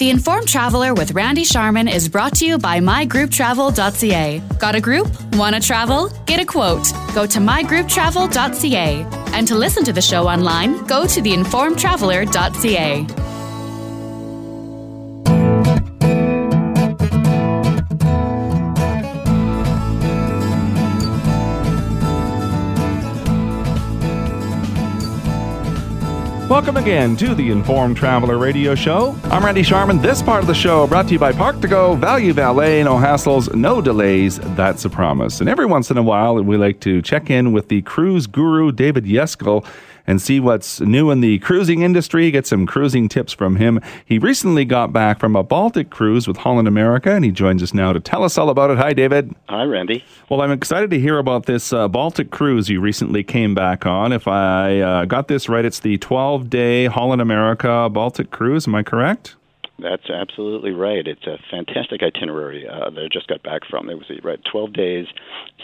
The Informed Traveler with Randy Sharman is brought to you by mygrouptravel.ca. Got a group? Want to travel? Get a quote. Go to mygrouptravel.ca. And to listen to the show online, go to theinformedtraveler.ca. Welcome again to the Informed Traveler Radio Show. I'm Randy Sharman. This part of the show brought to you by Park to Go, Value Valet, no hassles, no delays. That's a promise. And every once in a while, we like to check in with the cruise guru, David Yeskel and see what's new in the cruising industry, get some cruising tips from him. He recently got back from a Baltic cruise with Holland America, and he joins us now to tell us all about it. Hi, David. Hi, Randy. Well, I'm excited to hear about this uh, Baltic cruise you recently came back on. If I uh, got this right, it's the 12 day Holland America Baltic cruise. Am I correct? That's absolutely right. It's a fantastic itinerary uh, that I just got back from. It was a, right, 12 days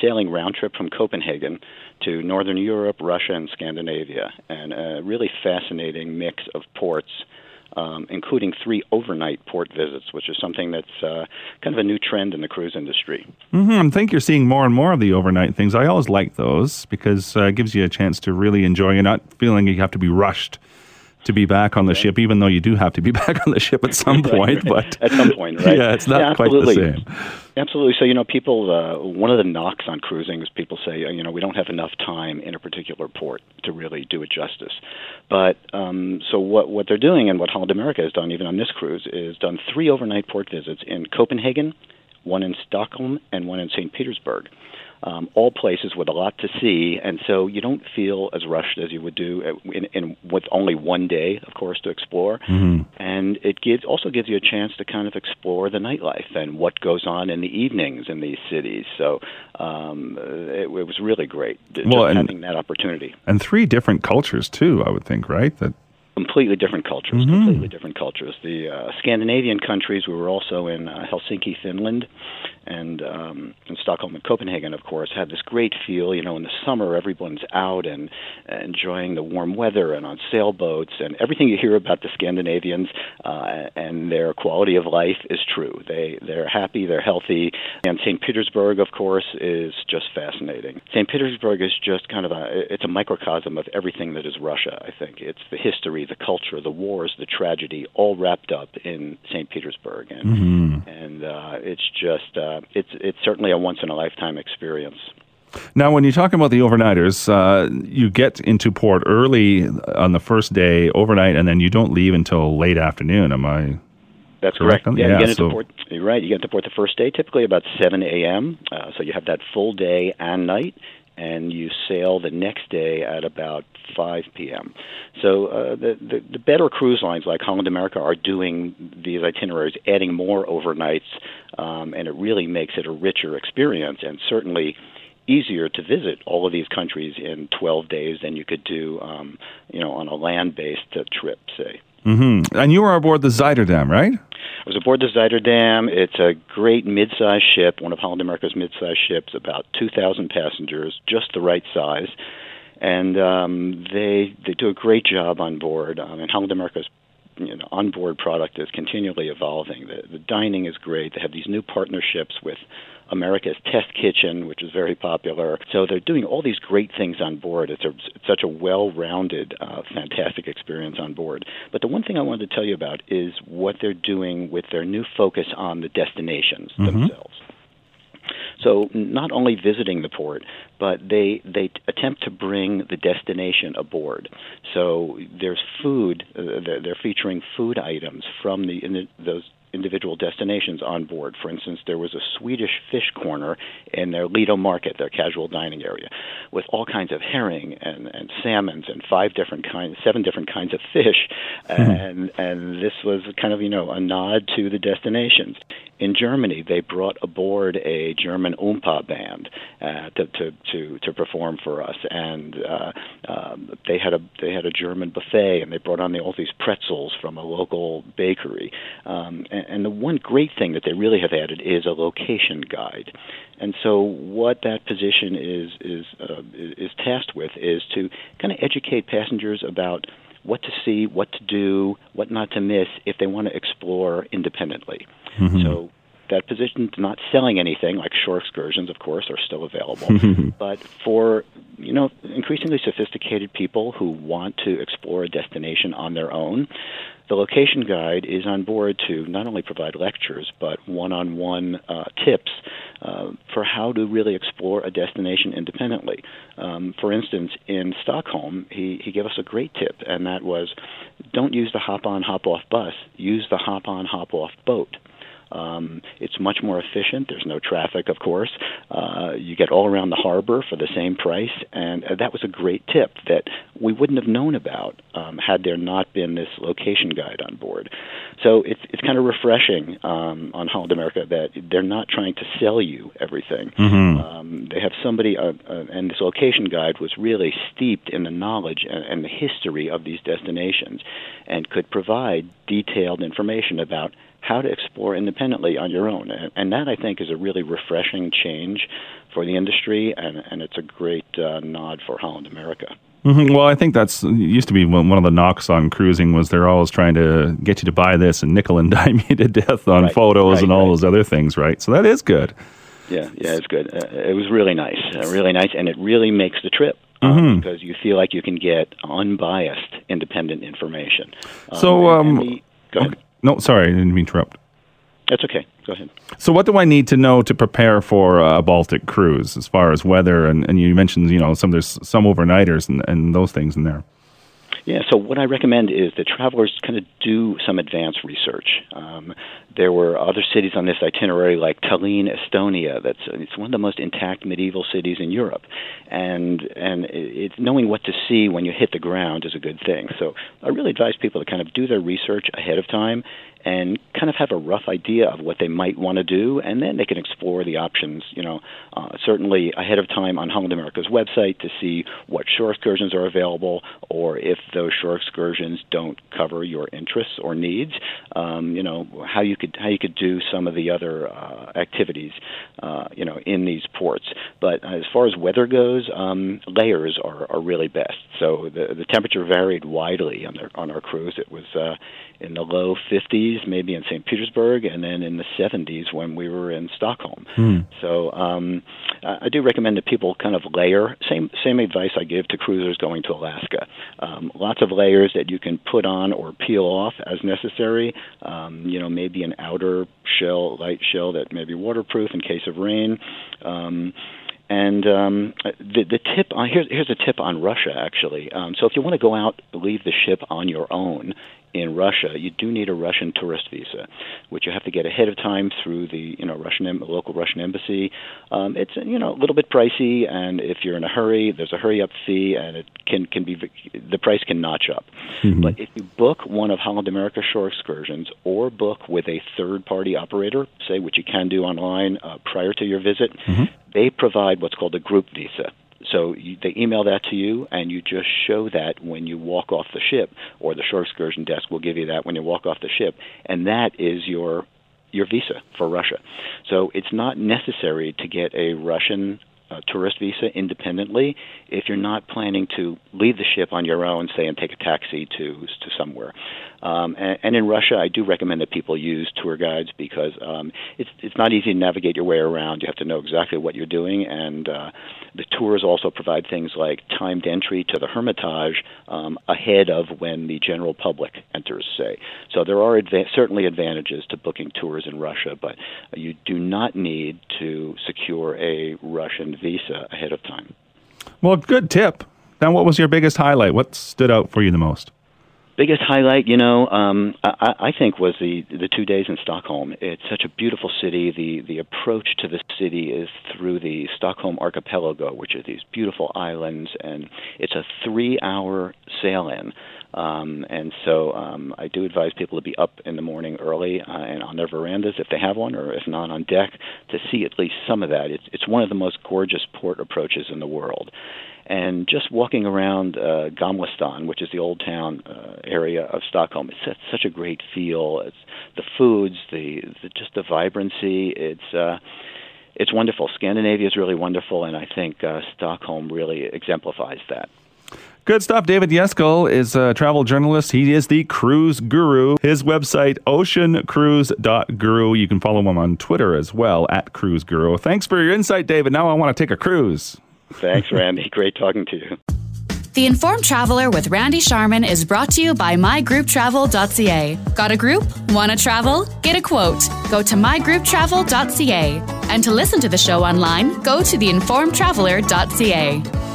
sailing round trip from Copenhagen to Northern Europe, Russia, and Scandinavia, and a really fascinating mix of ports. Um, including three overnight port visits, which is something that's uh, kind of a new trend in the cruise industry. Mm-hmm. I think you're seeing more and more of the overnight things. I always like those because uh, it gives you a chance to really enjoy. You're not feeling you have to be rushed to be back on the ship, even though you do have to be back on the ship at some point. But at some point, right? Yeah, it's not yeah, quite the same. Absolutely. So you know, people. Uh, one of the knocks on cruising is people say, you know, we don't have enough time in a particular port to really do it justice. But um, so what what they're doing, and what Holland America has done, even on this cruise, is done three overnight port visits in Copenhagen, one in Stockholm, and one in St. Petersburg um, all places with a lot to see, and so you don't feel as rushed as you would do in, in with only one day, of course, to explore. Mm-hmm. And it gives also gives you a chance to kind of explore the nightlife and what goes on in the evenings in these cities. So um, it, it was really great well, and, having that opportunity. And three different cultures too, I would think, right? That completely different cultures. Mm-hmm. Completely different cultures. The uh, Scandinavian countries. We were also in uh, Helsinki, Finland, and um, in Stockholm and Copenhagen, of course, had this great feel. You know, in the summer, everyone's out and uh, enjoying the warm weather and on sailboats, and everything you hear about the Scandinavians uh, and their quality of life is true. They they're happy, they're healthy, and St. Petersburg, of course, is just fascinating. St. Petersburg is just kind of a it's a microcosm of everything that is Russia. I think it's the history, the culture, the wars, the tragedy, all wrapped up in St. Petersburg, and mm-hmm. and uh, it's just. Uh, it's it's certainly a once in a lifetime experience. Now, when you talk about the overnighters, uh, you get into port early on the first day overnight, and then you don't leave until late afternoon. Am I? That's correct. correct. Yeah, yeah, you get so into port. You're right. You get into port the first day, typically about 7 a.m. Uh, so you have that full day and night, and you sail the next day at about 5 p.m. So uh, the, the, the better cruise lines like Holland America are doing these itineraries, adding more overnights, um, and it really makes it a richer experience, and certainly easier to visit all of these countries in 12 days than you could do, um, you know, on a land-based uh, trip, say. Mm-hmm. And you were aboard the Zuiderdam, right? I was aboard the Zuiderdam. It's a great mid-sized ship, one of Holland America's mid-sized ships, about 2,000 passengers, just the right size. And um, they they do a great job on board. Um, and Holland America's you know onboard product is continually evolving. The, the dining is great. They have these new partnerships with America's Test Kitchen, which is very popular. So they're doing all these great things on board. It's, a, it's such a well-rounded, uh, fantastic experience on board. But the one thing I wanted to tell you about is what they're doing with their new focus on the destinations mm-hmm. themselves. So not only visiting the port, but they they attempt to bring the destination aboard. So there's food. Uh, they're, they're featuring food items from the, the those individual destinations on board. For instance, there was a Swedish fish corner in their Lido Market, their casual dining area, with all kinds of herring and, and salmons and five different kinds, seven different kinds of fish, hmm. and and this was kind of you know a nod to the destinations. In Germany, they brought aboard a German Oompa band uh, to, to to to perform for us, and uh, um, they had a they had a German buffet, and they brought on the, all these pretzels from a local bakery. Um, and, and the one great thing that they really have added is a location guide. And so, what that position is is uh, is tasked with is to kind of educate passengers about what to see, what to do, what not to miss if they want to explore independently. Mm-hmm. So that position not selling anything like shore excursions of course are still available but for you know increasingly sophisticated people who want to explore a destination on their own the location guide is on board to not only provide lectures but one-on-one uh, tips uh, for how to really explore a destination independently. Um, for instance, in Stockholm, he, he gave us a great tip, and that was don't use the hop on, hop off bus, use the hop on, hop off boat. Um, it's much more efficient. There's no traffic, of course. Uh, you get all around the harbor for the same price, and uh, that was a great tip that we wouldn't have known about um, had there not been this location guide on board. So it's it's kind of refreshing um, on Holland America that they're not trying to sell you everything. Mm-hmm. Um, they have somebody, uh, uh, and this location guide was really steeped in the knowledge and, and the history of these destinations, and could provide detailed information about how to explore independently on your own. And that, I think, is a really refreshing change for the industry, and, and it's a great uh, nod for Holland America. Mm-hmm. Well, I think that's used to be one of the knocks on cruising was they're always trying to get you to buy this and nickel and dime you to death on right, photos right, and all right. those other things, right? So that is good. Yeah, yeah, it's good. Uh, it was really nice, uh, really nice, and it really makes the trip. Um, Mm-hmm. because you feel like you can get unbiased, independent information. Um, So, and- and um, the- go ahead. Okay. No, sorry, I didn't mean to interrupt. That's okay. Go ahead. So, what do I need to know to prepare for a Baltic cruise, as far as weather and, and you mentioned, you know, some there's some overnighters and, and those things in there. Yeah, so what I recommend is that travelers kind of do some advanced research. Um, there were other cities on this itinerary, like Tallinn, Estonia. That's it's one of the most intact medieval cities in Europe, and and it, knowing what to see when you hit the ground is a good thing. So I really advise people to kind of do their research ahead of time and kind of have a rough idea of what they might want to do, and then they can explore the options. You know, uh, certainly ahead of time on Holland America's website to see what shore excursions are available, or if those shore excursions don't cover your interests or needs. Um, you know, how you could how you could do some of the other uh, activities. Uh, you know, in these ports. But as far as weather goes, um, layers are, are really best. So the the temperature varied widely on their on our cruise. It was uh, in the low 50s, maybe in St. Petersburg, and then in the 70s when we were in Stockholm. So um, I I do recommend that people kind of layer. Same same advice I give to cruisers going to Alaska. Um, lots of layers that you can put on or peel off as necessary. Um, you know, maybe an outer shell, light shell that may be waterproof in case of rain. Um, and um, the the tip on here's here's a tip on Russia actually. Um, so if you want to go out, leave the ship on your own in Russia, you do need a Russian tourist visa, which you have to get ahead of time through the you know Russian em- local Russian embassy. Um, it's you know a little bit pricey, and if you're in a hurry, there's a hurry up fee, and it can can be the price can notch up. But if you book one of Holland America shore excursions or book with a third party operator, say which you can do online uh, prior to your visit, they provide what's called a group visa. So you, they email that to you, and you just show that when you walk off the ship, or the shore excursion desk will give you that when you walk off the ship, and that is your your visa for Russia. So it's not necessary to get a Russian uh, tourist visa independently if you're not planning to leave the ship on your own, say, and take a taxi to to somewhere. Um, and, and in Russia, I do recommend that people use tour guides because um, it's it's not easy to navigate your way around. You have to know exactly what you're doing, and uh, the tours also provide things like timed entry to the Hermitage um, ahead of when the general public enters. Say, so there are adva- certainly advantages to booking tours in Russia, but you do not need to secure a Russian visa ahead of time. Well, good tip. Now, what was your biggest highlight? What stood out for you the most? biggest highlight, you know, um, I, I think was the the two days in Stockholm. It's such a beautiful city. The the approach to the city is through the Stockholm archipelago, which are these beautiful islands, and it's a three hour sail in. Um, and so um, I do advise people to be up in the morning early uh, and on their verandas if they have one, or if not on deck, to see at least some of that. It's, it's one of the most gorgeous port approaches in the world and just walking around uh, Gamla Stan, which is the old town uh, area of Stockholm, it's such, a great feel. It's the foods, the, the just the vibrancy. It's uh, it's wonderful. Scandinavia is really wonderful, and I think uh, Stockholm really exemplifies that. Good stuff. David Yeskel is a travel journalist. He is the cruise guru. His website, oceancruise.guru. You can follow him on Twitter as well, at cruise guru. Thanks for your insight, David. Now I want to take a cruise. Thanks, Randy. Great talking to you. The Informed Traveler with Randy Sharman is brought to you by mygrouptravel.ca. Got a group? Want to travel? Get a quote. Go to mygrouptravel.ca. And to listen to the show online, go to theinformedtraveler.ca.